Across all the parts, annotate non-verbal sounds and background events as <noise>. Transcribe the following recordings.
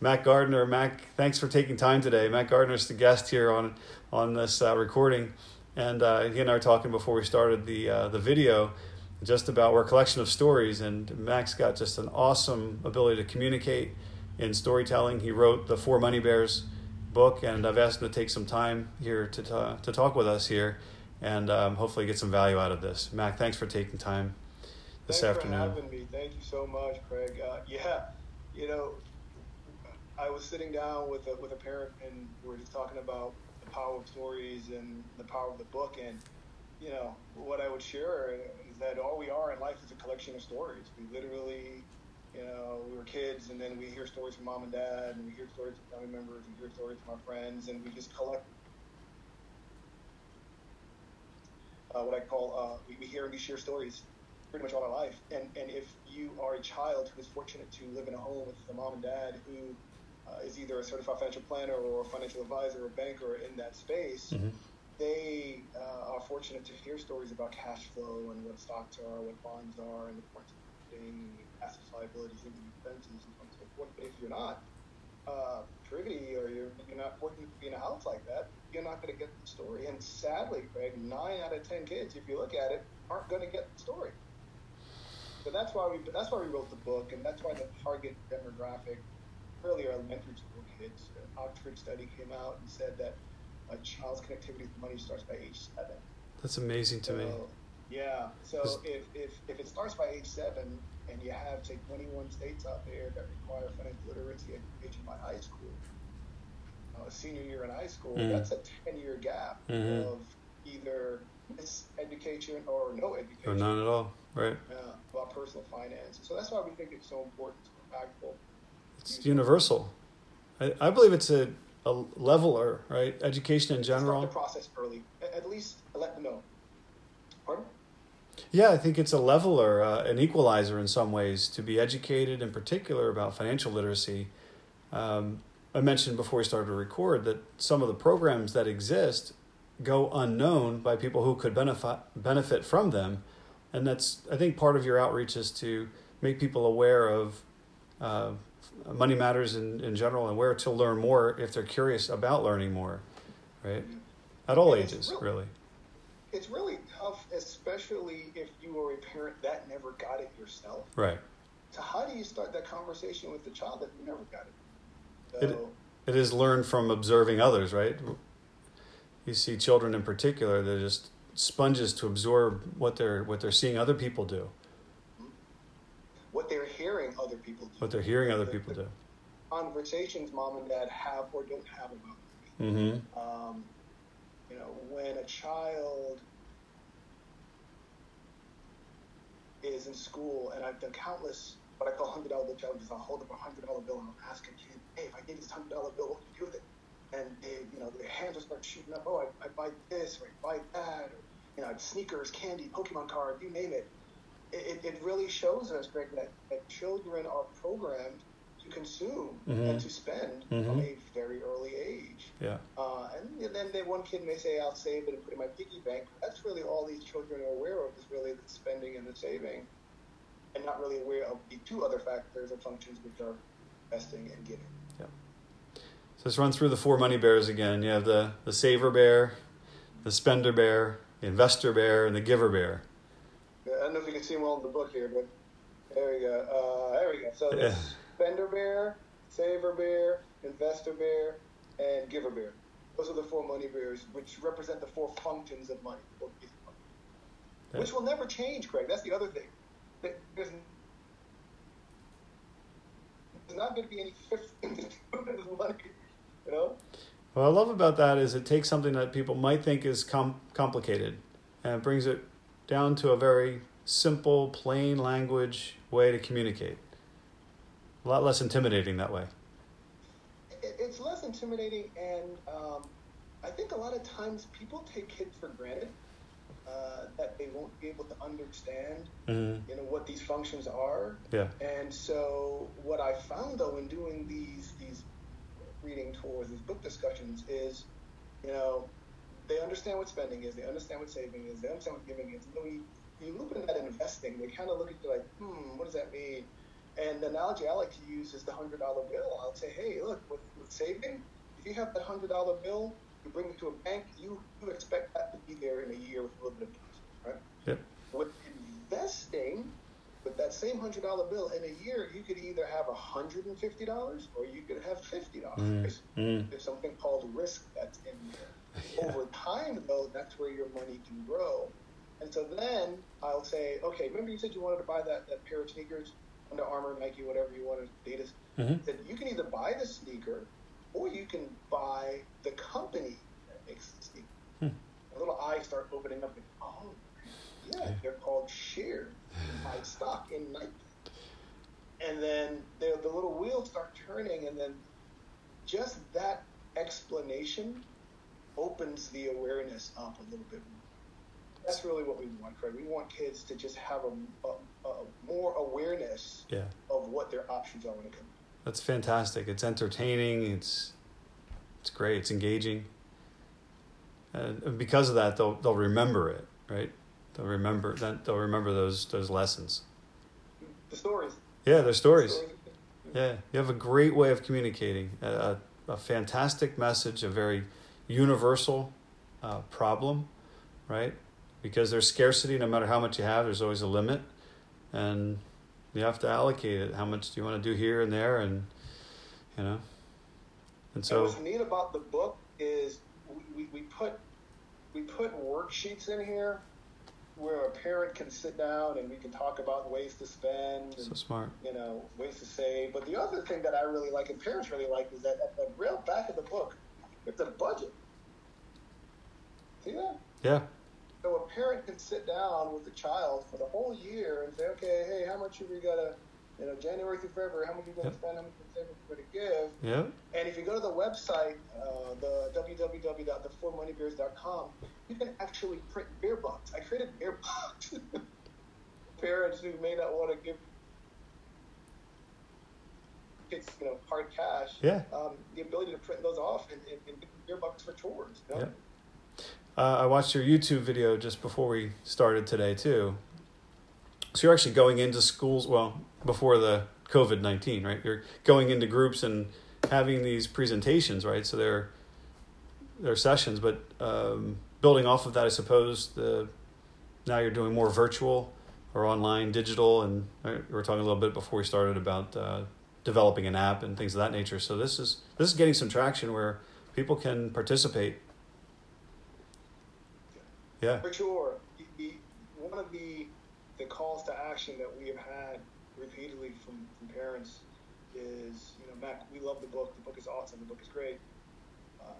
Mac Gardner. Mac, thanks for taking time today. Mac Gardner is the guest here on on this uh, recording, and uh, he and I were talking before we started the uh, the video, just about we're a collection of stories, and Mac's got just an awesome ability to communicate in storytelling. He wrote the Four Money Bears book, and I've asked him to take some time here to ta- to talk with us here, and um, hopefully get some value out of this. Mac, thanks for taking time this Thanks afternoon. for having me. Thank you so much, Craig. Uh, yeah, you know, I was sitting down with a, with a parent, and we are just talking about the power of stories and the power of the book. And you know, what I would share is that all we are in life is a collection of stories. We literally, you know, we were kids, and then we hear stories from mom and dad, and we hear stories from family members, and hear stories from our friends, and we just collect. Uh, what I call uh, we, we hear and we share stories pretty much all our life. And and if you are a child who is fortunate to live in a home with a mom and dad who uh, is either a certified financial planner or a financial advisor or banker in that space, mm-hmm. they uh, are fortunate to hear stories about cash flow and what stocks are, what bonds are, and the importance of putting assets, liabilities, and expenses, and so on and so forth. But if you're not uh, privy or you're, you're not fortunate to be in a house like that, you're not going to get the story. And sadly, Craig, nine out of ten kids, if you look at it, aren't going to get the story. So that's why we that's why we wrote the book, and that's why the target demographic are elementary school kids. An Oxford study came out and said that a child's connectivity with money starts by age seven. That's amazing to so, me. Yeah. So if, if, if it starts by age seven and you have, say, 21 states out there that require financial literacy education by high school, uh, senior year in high school, mm. that's a 10 year gap mm-hmm. of either miseducation or no education. Or none at all, right? Yeah, about personal finance. So that's why we think it's so important, so impactful it's universal. I, I believe it's a, a leveler, right? Education in general. Start the process early. At least let them know. Pardon? Yeah, I think it's a leveler, uh, an equalizer in some ways to be educated, in particular about financial literacy. Um, I mentioned before we started to record that some of the programs that exist go unknown by people who could benefit benefit from them, and that's I think part of your outreach is to make people aware of uh, money matters in, in general and where to learn more if they're curious about learning more, right? At all ages, really, really. It's really tough, especially if you are a parent that never got it yourself. Right. So how do you start that conversation with the child that never got it? So, it, it is learned from observing others, right? You see children in particular, they're just sponges to absorb what they're what they're seeing other people do what they're hearing other people do. What they're hearing other the, people the do. Conversations mom and dad have or don't have about money. Mm-hmm. Um, you know, when a child is in school, and I've done countless what I call hundred dollar bill challenges. I'll hold up a hundred dollar bill and I'll ask a kid, "Hey, if I gave you this hundred dollar bill, what would you do with it?" And they, you know, their hands will start shooting up. Oh, I, I buy this or I buy that, or you know, sneakers, candy, Pokemon card, you name it it, it really shows us, Greg, that, that children are programmed to consume mm-hmm. and to spend mm-hmm. from a very early age. Yeah. Uh, and then they, one kid may say, "I'll save it and put it in my piggy bank." That's really all these children are aware of is really the spending and the saving, and not really aware of the two other factors or functions which are investing and giving. Yeah. So let's run through the four money bears again. You have the the saver bear, the spender bear, the investor bear, and the giver bear. I don't know if you can see them all in the book here, but there we go. Uh, there we go. So yeah. spender bear, saver bear, investor bear, and giver bear. Those are the four money bears, which represent the four functions of money, of money. Yeah. which will never change, Craig. That's the other thing. There's, there's not going to be any fifth <laughs> money, you know. What I love about that is it takes something that people might think is com- complicated and brings it down to a very simple, plain language way to communicate. A lot less intimidating that way. It's less intimidating, and um, I think a lot of times people take kids for granted. Uh, that they won't be able to understand, mm-hmm. you know, what these functions are. Yeah. And so, what I found though in doing these these reading tours, these book discussions, is, you know, they understand what spending is, they understand what saving is, they understand what giving is. And then we, you loop in that investing, they kind of look at you like, hmm, what does that mean? And the analogy I like to use is the hundred dollar bill. I'll say, hey, look, with, with saving, if you have that hundred dollar bill, you bring it to a bank, you, you expect that to be there in a year with a little bit of interest, right? Yep. With investing, with that same hundred dollar bill in a year, you could either have hundred and fifty dollars or you could have fifty dollars. Mm. There's something called risk that's in there. Yeah. <laughs> Over time, though, that's where your money can grow. And so then I'll say, okay, remember you said you wanted to buy that, that pair of sneakers, Under Armour, Nike, whatever you wanted, Adidas. Mhm. That you can either buy the sneaker or you can buy the company that makes the sneaker. Hmm. A little eyes start opening up. And, oh, yeah, Yeah. they're called shares. Buy stock in Nike. And then the, the little wheels start turning, and then just that explanation opens the awareness up a little bit more. That's really what we want, Craig. We want kids to just have a, a, a more awareness Yeah. of what their options are when it comes. That's fantastic. It's entertaining. It's it's great. It's engaging. And because of that, they'll they'll remember it, right? They'll remember that. They'll remember those those lessons. The stories. Yeah, their stories. Stories. Yeah, you have a great way of communicating. A, a, a fantastic message, a very universal uh, problem, right? Because there's scarcity. No matter how much you have, there's always a limit, and you have to allocate it. How much do you want to do here and there, and you know, and and so what's neat about the book is we, we, we put we put worksheets in here where a parent can sit down and we can talk about ways to spend and so smart. you know ways to save. But the other thing that I really like and parents really like is that at the real back of the book, it's a budget. See that? Yeah, So a parent can sit down with the child for the whole year and say, okay, hey, how much have we got to, you know, January through February, how much are we going to Yep. spend, how much are we going to give? yeah, And if you go to the website, uh, the www.thefourmoneybears.com, you can actually print beer bucks. I created beer bucks. <laughs> Parents who may not want to give kids, you know, hard cash, yeah. um, the ability to print those off and, and, and give beer bucks for chores. You know? Yeah. Uh, I watched your YouTube video just before we started today too. So you're actually going into schools, well, before the COVID nineteen, right? You're going into groups and having these presentations, right? So they're they're sessions, but um, building off of that, I suppose the now you're doing more virtual or online, digital, and we were talking a little bit before we started about uh, developing an app and things of that nature. So this is this is getting some traction where people can participate. Yeah. For sure. One of the the calls to action that we have had repeatedly from, from parents is, you know, Mac, we love the book. The book is awesome. The book is great. Uh,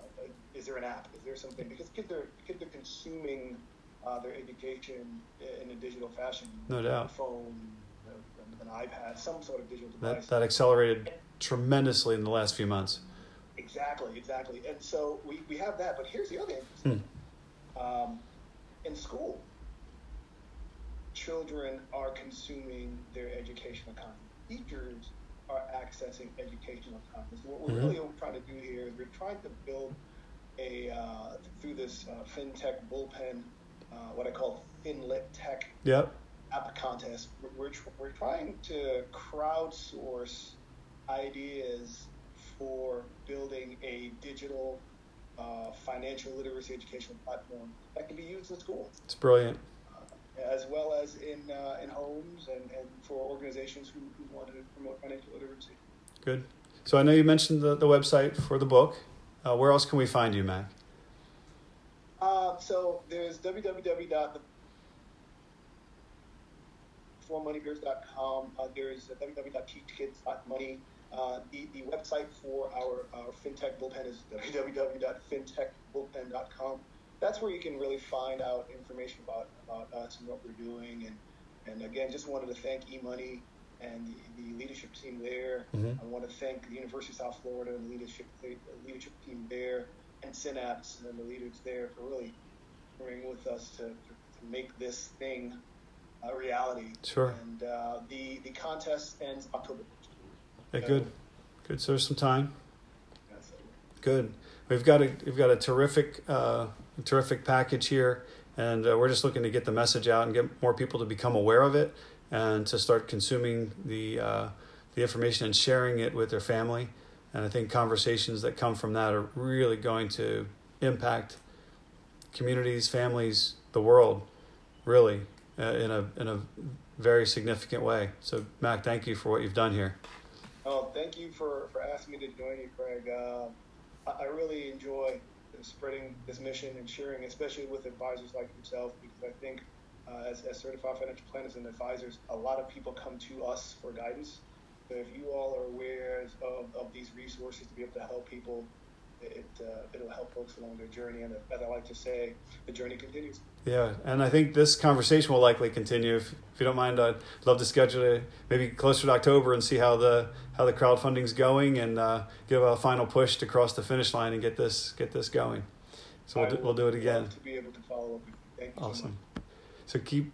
is there an app? Is there something? Because kids are kids are consuming uh, their education in a digital fashion. No doubt. A phone, an iPad, some sort of digital That device. that accelerated tremendously in the last few months. Exactly, exactly. And so we, we have that. But here's the other interesting Hmm. um, in school, children are consuming their educational content. Teachers are accessing educational content. So what we're Mhm. really trying to do here is we're trying to build a uh, through this uh, FinTech bullpen, uh, what I call FinLit Tech Yep. app contest. We're, we're, tr- we're trying to crowdsource ideas for building a digital uh, financial literacy educational platform that can be used in schools, It's brilliant. as well as in uh, in homes and, and for organizations who, who want to promote financial literacy. Good. So I know you mentioned the, the website for the book. Uh, where else can we find you, Mac? Uh, so there's www.4moneybears.com. Uh, there's www.teachkids.money. Uh, the, the website for our, our fintech bullpen is www.fintechbullpen.com. That's where you can really find out information about, about us and what we're doing. And, and again, just wanted to thank eMoney and the, the leadership team there. Mhm. I want to thank the University of South Florida and the leadership, the leadership team there and Synapse and the leaders there for really working with us to, to, make this thing a reality. Sure. And uh, the, the contest ends October 1st. Yeah, good. Good. So there's some time. Good. We've got a we've got a terrific uh, terrific package here, and uh, we're just looking to get the message out and get more people to become aware of it and to start consuming the uh, the information and sharing it with their family. And I think conversations that come from that are really going to impact communities, families, the world, really, uh, in a in a very significant way. So, Mac, thank you for what you've done here. Oh, thank you for, for asking me to join you, Craig. Uh, I, I really enjoy spreading this mission and sharing, especially with advisors like yourself, because I think uh, as, as certified financial planners and advisors, a lot of people come to us for guidance. So if you all are aware of, of these resources to be able to help people, it, uh, it'll help folks along their journey. And as I like to say, the journey continues. Yeah, and I think this conversation will likely continue. If, if you don't mind, I'd love to schedule it maybe closer to October and see how the how the crowdfunding's going and uh, give a final push to cross the finish line and get this get this going. So we'll do, we'll do it again. To be able to follow up. Thank you awesome. So, so keep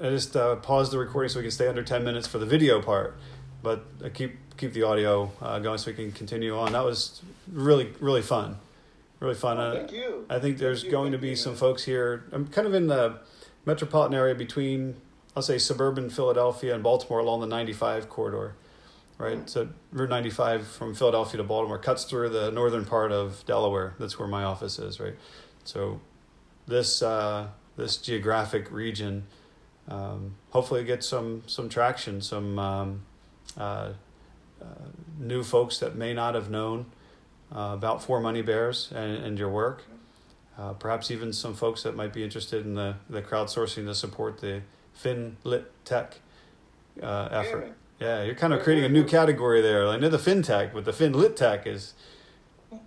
I just uh, pause the recording so we can stay under ten minutes for the video part, but uh, keep keep the audio uh, going so we can continue on. That was really really fun really fun. Oh, thank you. I think there's going to be you, some folks here. I'm kind of in the metropolitan area between, I'll say, suburban Philadelphia and Baltimore along the 95 corridor, right? Mm-hmm. So Route 95 from Philadelphia to Baltimore cuts through the northern part of Delaware. That's where my office is, right? So this uh, this geographic region um, hopefully get some some traction, some um, uh, uh, new folks that may not have known uh, about Four Money Bears and, and your work. Uh, perhaps even some folks that might be interested in the, the crowdsourcing to support the FinLit Tech uh, effort. Yeah, you're kind of creating a new category there. I know the FinTech, but the FinLit Tech is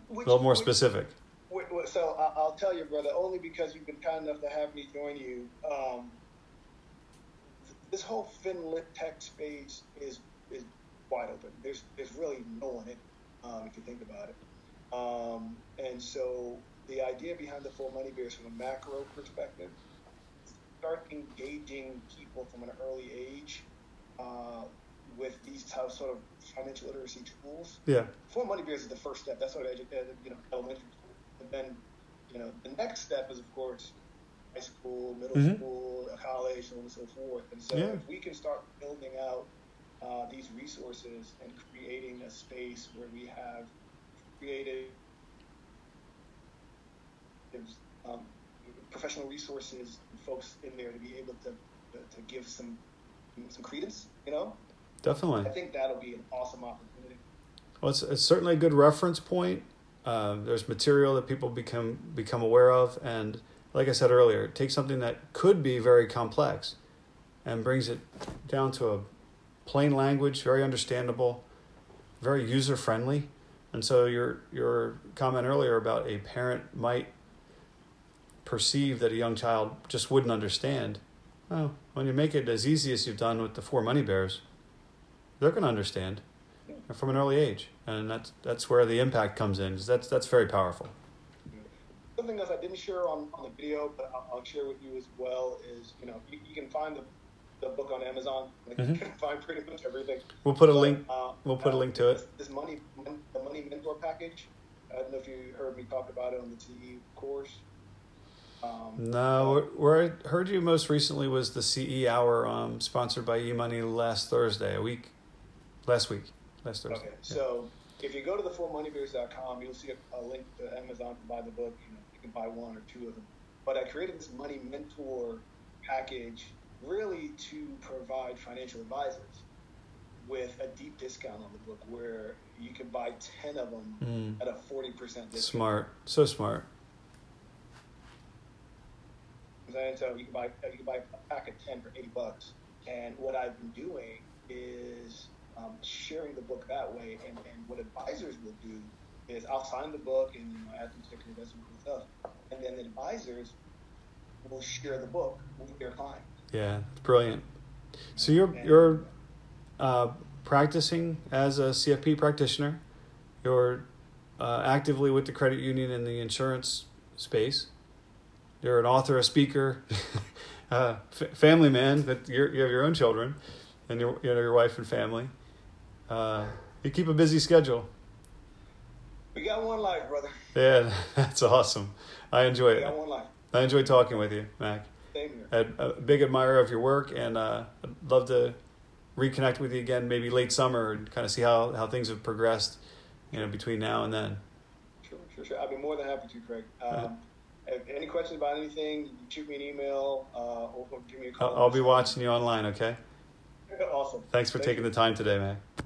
which, a little more which, specific. Which, so I'll tell you, brother, only because you've been kind enough to have me join you. Um, this whole FinLit Tech space is is wide open. There's there's really no one in it, um, if you think about it. Um, and so the idea behind the Four Money Bears from a macro perspective, start engaging people from an early age uh, with these types sort of financial literacy tools. Yeah. Four Money Bears is the first step. That's sort of edu- you know elementary school. And then you know the next step is of course high school, middle mm-hmm. school, college, so on and so forth. And so yeah. if we can start building out uh, these resources and creating a space where we have created um, professional resources and folks in there to be able to to give some some credence, you know. Definitely. I think that'll be an awesome opportunity. Well, it's, it's certainly a good reference point. Uh, there's material that people become become aware of, and like I said earlier, take something that could be very complex, and brings it down to a plain language, very understandable, very user friendly and so your your comment earlier about a parent might perceive that a young child just wouldn't understand. Well, when you make it as easy as you've done with the four money bears, they're going to understand from an early age, and that's that's where the impact comes in. That's that's very powerful. Something else I didn't share on, on the video, but I'll, I'll share with you as well is you know you, you can find the the book on Amazon. Like mm-hmm. You can find pretty much everything. We'll put a but, link. Uh, we'll put uh, a link to it. This money, the money mentor package. I don't know if you heard me talk about it on the CE course. Um, no, where I heard you most recently was the CE Hour, um, sponsored by eMoney last Thursday, a week, last week, last Thursday. Okay, yeah. so if you go to the fourmoneybears.com, you'll see a, a, link to Amazon to buy the book. You, know, you can buy one or two of them. But I created this money mentor package really to provide financial advisors with a deep discount on the book where you can buy 10 of them mm. at a 40% discount. Smart. So smart. And so you can buy you can buy a pack of 10 for 80 bucks. And what I've been doing is um, sharing the book that way. And, and what advisors will do is I'll sign the book and you know, add some stickers, and stuff. And then the advisors will share the book with their clients. Yeah, it's brilliant. So you're you're uh, practicing as a CFP practitioner. You're uh, actively with the credit union in the insurance space. You're an author, a speaker, <laughs> uh, f- family man. That you have your own children, and your you know your wife and family. Uh, you keep a busy schedule. We got one life, brother. Yeah, <laughs> that's awesome. I enjoy it. I enjoy talking with you, Mac. Same here. A, a big admirer of your work, and uh, I'd love to reconnect with you again, maybe late summer, and kind of see how, how things have progressed, you know, between now and then. Sure, sure, sure. I'd be more than happy to, Craig. Um, any questions about anything, shoot me an email uh, or, or give me a call. I'll, I'll be watching you online. Okay. <laughs> Awesome. Thanks for Thank taking you. the time today, man.